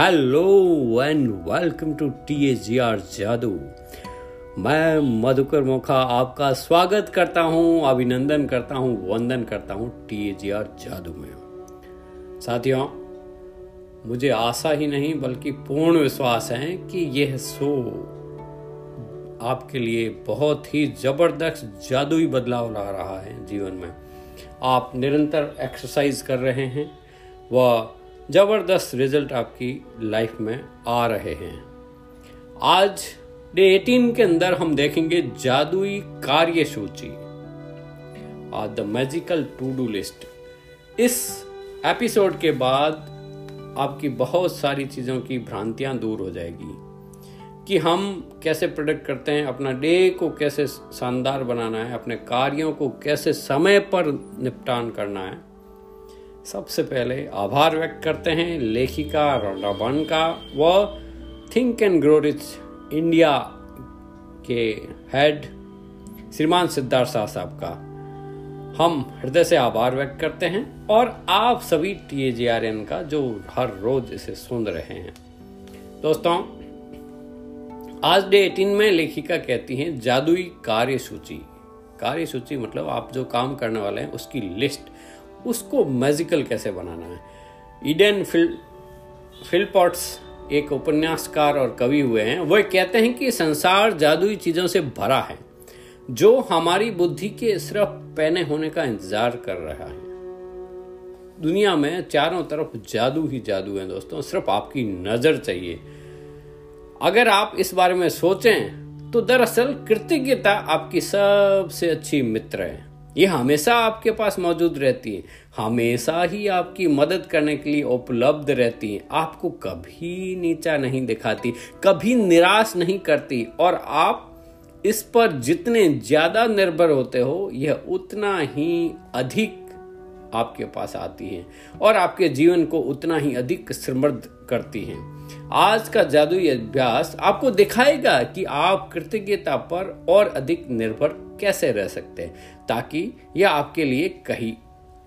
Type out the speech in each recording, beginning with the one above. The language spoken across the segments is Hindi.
Hello and welcome to T A G R जादू मैं मधुकर मोखा आपका स्वागत करता हूँ, अभिनंदन करता हूँ, वंदन करता हूँ टी ए जी आर जादू में। साथियों, मुझे आशा ही नहीं, बल्कि पूर्ण विश्वास है कि यह शो आपके लिए बहुत ही ज़बरदस्त जादुई बदलाव ला रहा है जीवन में। आप निरंतर एक्सरसाइज कर रहे हैं, वह ज़बरदस्त रिज़ल्ट आपकी लाइफ में आ रहे हैं। आज डे 18 के अंदर हम देखेंगे जादुई कार्य सूची और the magical to do list. इस एपिसोड के बाद आपकी बहुत सारी चीज़ों की भ्रांतियाँ दूर हो जाएगी। कि हम कैसे प्रोडक्ट करते हैं, अपना डे को कैसे शानदार बनाना है, अपने कार्यों को कैसे समय पर निपटान करना है। सबसे पहले आभार व्यक्त करते हैं लेखिका रोडा बन का व think and grow rich India के हेड श्रीमान सिद्धार्थ शाह साहब का। हम हृदय से आभार व्यक्त करते हैं और आप सभी टी का जो हर रोज इसे सुन रहे हैं। दोस्तों, आज डे एटीन में लेखिका कहती हैं जादुई कार्य सूची कार्य सूची मतलब आप जो काम करने वाले हैं, उसकी लिस्ट उसको मैजिकल कैसे बनाना है? ईडन फिल फिलपॉट्स एक उपन्यासकार और कवि हुए हैं वह कहते हैं कि संसार जादुई चीज़ों से भरा है, जो हमारी बुद्धि के सिर्फ़ पहने होने का इंतज़ार कर रहा है। दुनिया में चारों तरफ़ जादू ही जादू है दोस्तों, सिर्फ़ आपकी नज़र चाहिए। अगर आप इस बारे में सोचें तो दरअसल कृतज्ञता आपकी सबसे अच्छी मित्र है। ये हमेशा आपके पास मौजूद रहती है। हमेशा ही आपकी मदद करने के लिए उपलब्ध रहती है। आपको कभी नीचा नहीं दिखाती, कभी निराश नहीं करती। और आप इस पर जितने ज़्यादा निर्भर होते हो, यह उतना ही अधिक आपके पास आती है। और आपके जीवन को उतना ही अधिक समृद्ध करती है। आज का जादुई अभ्यास आपको दिखाएगा कि आप कृतज्ञता पर और अधिक निर्भर कैसे रह सकते हैं, ताकि यह आपके लिए कहीं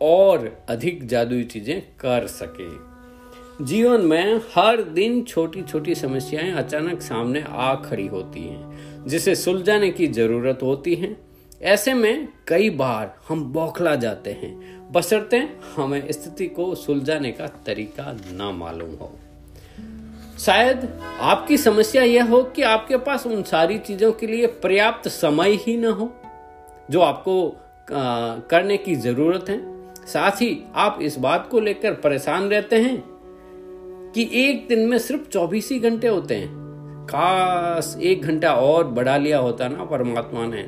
और अधिक जादुई चीज़ें कर सके। जीवन में हर दिन छोटी छोटी समस्याएँ अचानक सामने आ खड़ी होती हैं, जिसे सुलझाने की ज़रूरत होती है। ऐसे में कई बार हम बौखला जाते हैं बसरते हमें स्थिति को सुलझाने का तरीका ना मालूम हो। शायद आपकी समस्या यह हो कि आपके पास उन सारी चीज़ों के लिए पर्याप्त समय ही ना हो जो आपको आ, करने की ज़रूरत है। साथ ही आप इस बात को लेकर परेशान रहते हैं कि एक दिन में सिर्फ़ चौबीस ही घंटे होते हैं। काश एक घंटा और बढ़ा लिया होता ना परमात्मा ने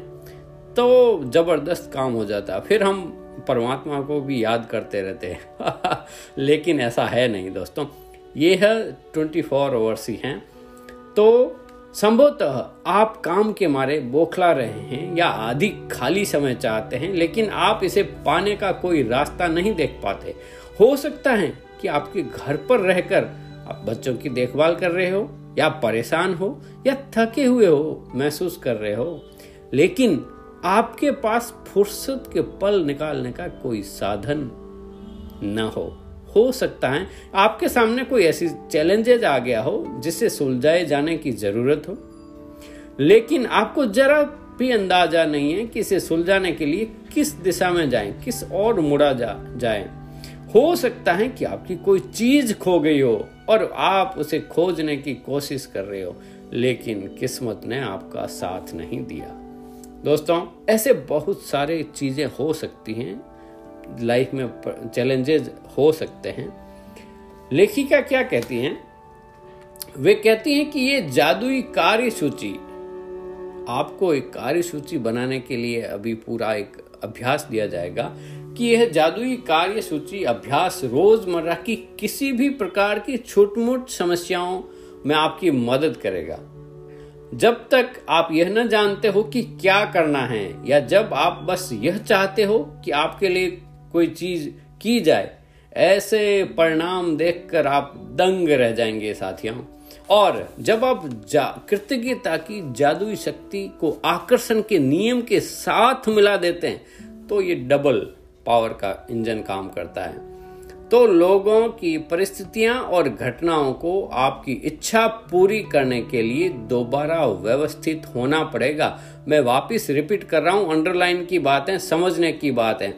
तो ज़बरदस्त काम हो जाता। फिर हम परमात्मा को भी याद करते रहते हैं। लेकिन ऐसा है नहीं दोस्तों। ये है ट्वेंटी फोर आवर्स ही हैं। तो संभवतः आप काम के मारे बोखला रहे हैं या अधिक खाली समय चाहते हैं, लेकिन आप इसे पाने का कोई रास्ता नहीं देख पाते। हो सकता है कि आपके घर पर रहकर आप बच्चों की देखभाल कर रहे हो, या परेशान हो, या थके हुए हो, महसूस कर रहे हो, लेकिन आपके पास फुर्सत के पल निकालने का कोई साधन न हो। हो सकता है। आपके सामने कोई ऐसी चैलेंजेज आ गया हो जिससे सुलझाए जाने की ज़रूरत हो। लेकिन आपको जरा भी अंदाज़ा नहीं है कि इसे सुलझाने के लिए किस दिशा में जाएँ, किस और मुड़ा जा जाए। हो सकता है कि आपकी कोई चीज़ खो गई हो और आप उसे खोजने की कोशिश कर रहे हो लेकिन किस्मत ने आपका साथ नहीं दिया। दोस्तों ऐसे बहुत सारे चीज़ें हो सकती हैं लाइफ में चैलेंजेस हो सकते हैं। लेखिका क्या कहती हैं? वे कहती हैं कि ये जादुई कार्य सूची आपको एक कार्य सूची बनाने के लिए अभी पूरा एक अभ्यास दिया जाएगा कि यह जादुई कार्य सूची अभ्यास रोज़मर्रा की किसी भी प्रकार की छोट मोट समस्याओं में आपकी मदद करेगा। जब तक आप यह न जानते हो कि क्या करना है, या जब आप बस यह चाहते हो कि आपके लिए कोई चीज़ की जाए, ऐसे परिणाम देखकर आप दंग रह जाएँगे साथियों। और जब आप जा, कृतज्ञता की जादुई शक्ति को आकर्षण के नियम के साथ मिला देते हैं तो ये डबल पावर का इंजन काम करता है। तो लोगों की परिस्थितियाँ और घटनाओं को आपकी इच्छा पूरी करने के लिए दोबारा व्यवस्थित होना पड़ेगा। मैं वापस रिपीट कर रहा हूँ अंडरलाइन की बात, समझने की बात। है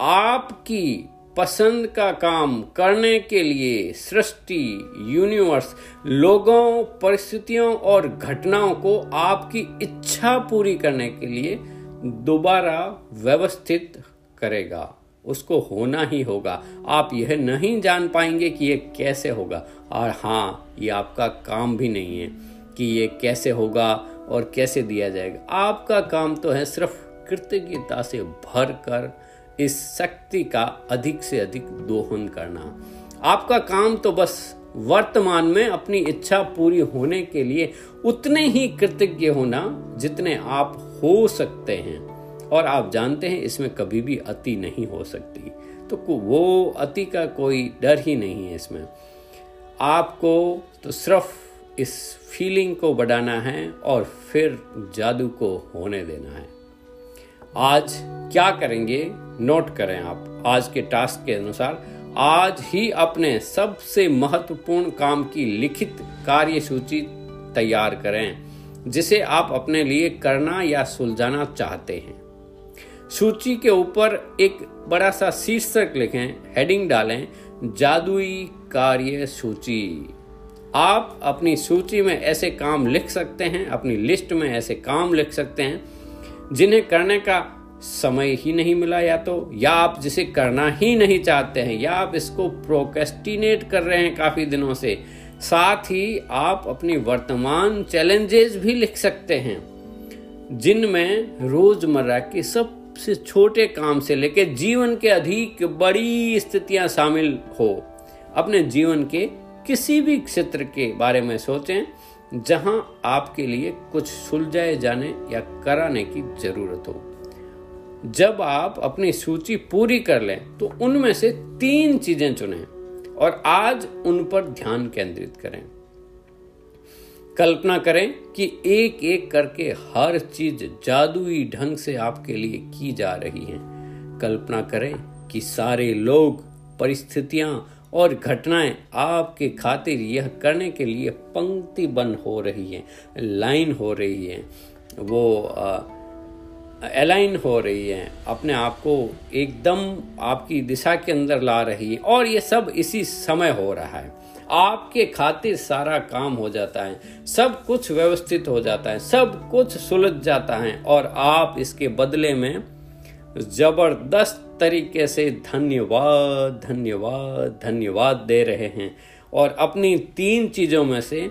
आपकी पसंद का काम करने के लिए सृष्टि यूनिवर्स लोगों, परिस्थितियों और घटनाओं को आपकी इच्छा पूरी करने के लिए दोबारा व्यवस्थित करेगा। उसको होना ही होगा। आप यह नहीं जान पाएँगे कि यह कैसे होगा। और हाँ ये आपका काम भी नहीं है कि ये कैसे होगा और कैसे दिया जाएगा। आपका काम तो है सिर्फ़ कृतज्ञता से भर कर इस शक्ति का अधिक से अधिक दोहन करना। आपका काम तो बस वर्तमान में अपनी इच्छा पूरी होने के लिए उतने ही कृतज्ञ होना जितने आप हो सकते हैं। और आप जानते हैं, इसमें कभी भी अति नहीं हो सकती। तो वो अति का कोई डर ही नहीं है इसमें। आपको तो सिर्फ़ इस फीलिंग को बढ़ाना है और फिर जादू को होने देना है। आज क्या करेंगे? नोट करें आप, आज के टास्क के अनुसार, आज ही अपने सबसे महत्वपूर्ण काम की लिखित कार्य सूची तैयार करें, जिसे आप अपने लिए करना या सुलझाना चाहते हैं। सूची के ऊपर एक बड़ा सा शीर्षक लिखें हेडिंग डालें, जादुई कार्य सूची आप अपनी सूची में ऐसे काम लिख सकते हैं, अपनी लिस्ट में ऐसे काम लिख सकते हैं जिन्हें करने का समय ही नहीं मिला या तो या आप जिसे करना ही नहीं चाहते हैं, या आप इसको प्रोकेस्टिनेट कर रहे हैं काफ़ी दिनों से, साथ ही आप अपनी वर्तमान चैलेंजेस भी लिख सकते हैं, जिनमें रोज़मर्रा के सबसे छोटे काम से लेकर जीवन के अधिक बड़ी स्थितियाँ शामिल हो। अपने जीवन के किसी भी क्षेत्र के बारे में सोचें जहाँ आपके लिए कुछ सुलझाए जाने या कराने की ज़रूरत हो। जब आप अपनी सूची पूरी कर लें तो उनमें से तीन चीज़ें चुनें और आज उन पर ध्यान केंद्रित करें। कल्पना करें कि एक एक करके हर चीज़ जादुई ढंग से आपके लिए की जा रही है। कल्पना करें कि सारे लोग, परिस्थितियाँ और घटनाएँ आपके खातिर यह करने के लिए पंक्ति बन हो रही है, लाइन हो रही है। वो अलाइन हो रही है, अपने आप को एकदम आपकी दिशा के अंदर ला रही है और ये सब इसी समय हो रहा है। आपके खातिर सारा काम हो जाता है, सब कुछ व्यवस्थित हो जाता है, सब कुछ सुलझ जाता है और आप इसके बदले में ज़बरदस्त तरीके से धन्यवाद धन्यवाद धन्यवाद दे रहे हैं। और अपनी तीन चीज़ों में से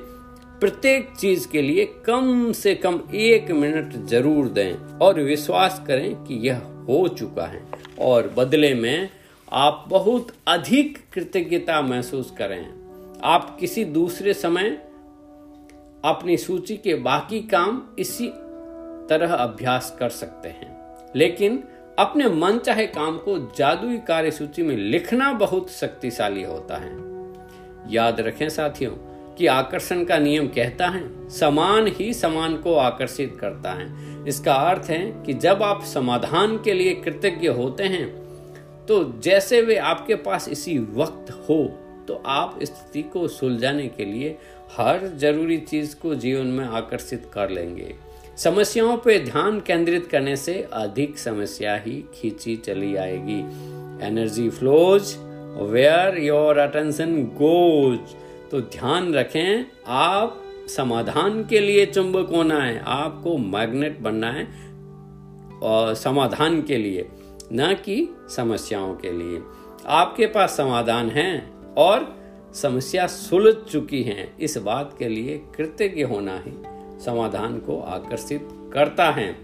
प्रत्येक चीज़ के लिए कम से कम एक मिनट ज़रूर दें और विश्वास करें कि यह हो चुका है। और बदले में आप बहुत अधिक कृतज्ञता महसूस करें। आप किसी दूसरे समय अपनी सूची के बाकी काम इसी तरह अभ्यास कर सकते हैं। लेकिन अपने मन चाहे काम को जादुई कार्य सूची में लिखना बहुत शक्तिशाली होता है। याद रखें साथियों कि आकर्षण का नियम कहता है, समान ही समान को आकर्षित करता है। इसका अर्थ है कि जब आप समाधान के लिए कृतज्ञ होते हैं तो जैसे वे आपके पास इसी वक्त हो तो आप स्थिति को सुलझाने के लिए हर ज़रूरी चीज़ को जीवन में आकर्षित कर लेंगे। समस्याओं पर ध्यान केंद्रित करने से अधिक समस्या ही खींची चली आएगी। Energy flows where your attention goes तो ध्यान रखें, आप समाधान के लिए चुंबक होना है, आपको मैग्नेट बनना है, और समाधान के लिए, न कि समस्याओं के लिए। आपके पास समाधान है, और समस्या सुलझ चुकी है, इस बात के लिए कृतज्ञ होना ही। समाधान को आकर्षित करता है।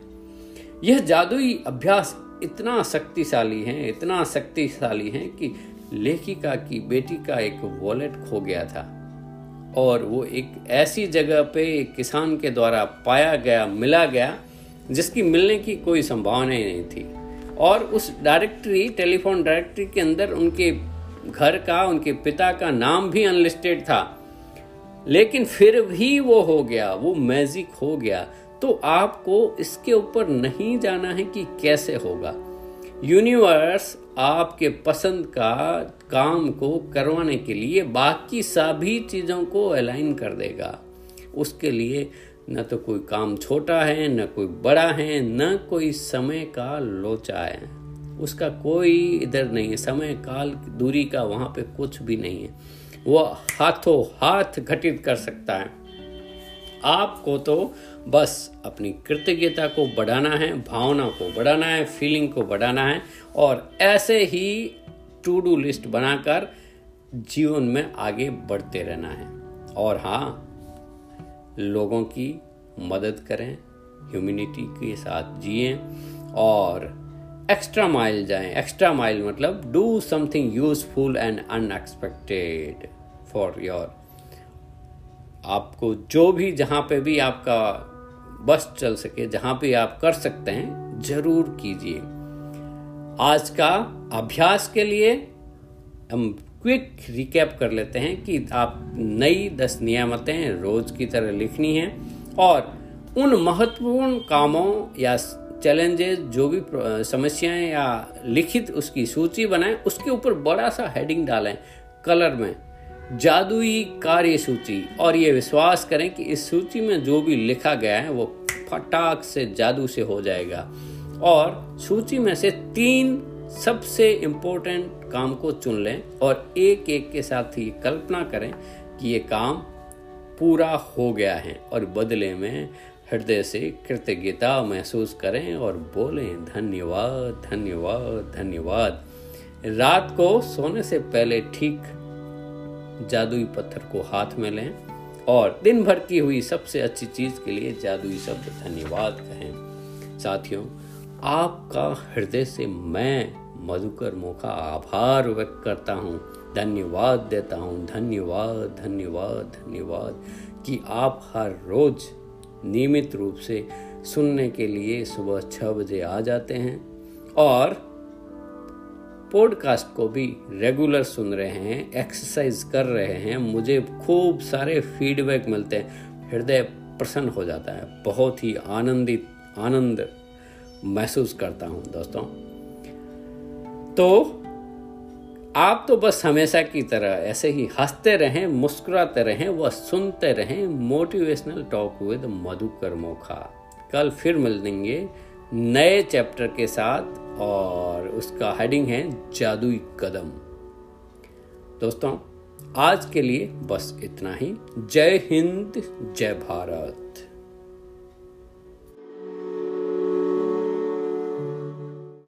यह जादुई अभ्यास इतना शक्तिशाली है, इतना शक्तिशाली है कि लेखिका की बेटी का एक वॉलेट खो गया था और वो एक ऐसी जगह पे एक किसान के द्वारा पाया गया, मिला गया, जिसकी मिलने की कोई संभावना ही नहीं थी। और उस डायरेक्टरी, टेलीफोन डायरेक्टरी के अंदर उनके घर का, उनके पिता का नाम भी अनलिस्टेड था। लेकिन फिर भी वो हो गया, वो मैजिक हो गया। तो आपको इसके ऊपर नहीं जाना है कि कैसे होगा। यूनिवर्स आपके पसंद का काम को करवाने के लिए बाकी सभी चीज़ों को अलाइन कर देगा। उसके लिए न तो कोई काम छोटा है, न कोई बड़ा है, न कोई समय का लोचा है। उसका कोई इधर नहीं है, समय काल, दूरी का वहाँ पे कुछ भी नहीं है। वो हाथों हाथ घटित कर सकता है। आपको तो बस अपनी कृतज्ञता को बढ़ाना है, भावना को बढ़ाना है फीलिंग को बढ़ाना है और ऐसे ही टू डू लिस्ट बनाकर जीवन में आगे बढ़ते रहना है। और हाँ लोगों की मदद करें ह्यूमिनिटी के साथ जिए और एक्स्ट्रा माइल जाएँ। एक्स्ट्रा माइल मतलब do something useful and unexpected for your आपको जो भी, जहाँ पे भी आपका बस चल सके, जहाँ पे आप कर सकते हैं, ज़रूर कीजिए। आज का अभ्यास के लिए हम क्विक रिकैप कर लेते हैं कि आप नई दस नियामतें रोज की तरह लिखनी है और उन महत्वपूर्ण कामों या चैलेंजेस, जो भी समस्याएँ या लिखित उसकी सूची बनाएँ, उसके ऊपर बड़ा सा हेडिंग डालें कलर में। जादुई कार्य सूची और ये विश्वास करें कि इस सूची में जो भी लिखा गया है, वो फटाक से जादू से हो जाएगा। और सूची में से तीन सबसे इम्पोर्टेंट काम को चुन लें और एक एक के साथ ही कल्पना करें कि ये काम पूरा हो गया है और बदले में हृदय से कृतज्ञता महसूस करें और बोलें, धन्यवाद धन्यवाद धन्यवाद। रात को सोने से पहले ठीक जादुई पत्थर को हाथ में लें और दिन भर की हुई सबसे अच्छी चीज़ के लिए जादुई शब्द धन्यवाद कहें। साथियों, आपका हृदय से मैं मधुकर मुखा आभार व्यक्त करता हूँ। धन्यवाद देता हूँ। धन्यवाद धन्यवाद धन्यवाद कि आप हर रोज नियमित रूप से सुनने के लिए सुबह छः बजे आ जाते हैं और पॉडकास्ट को भी रेगुलर सुन रहे हैं एक्सरसाइज कर रहे हैं। मुझे खूब सारे फीडबैक मिलते हैं। हृदय प्रसन्न हो जाता है। बहुत ही आनंदित, आनंद महसूस करता हूँ दोस्तों। तो आप तो बस हमेशा की तरह ऐसे ही हँसते रहें, मुस्कुराते रहें व सुनते रहें motivational talk with Madhukar Mokha. कल फिर मिल देंगे नए चैप्टर के साथ और उसका हेडिंग है जादुई कदम। दोस्तों, आज के लिए बस इतना ही। जय हिंद, जय भारत।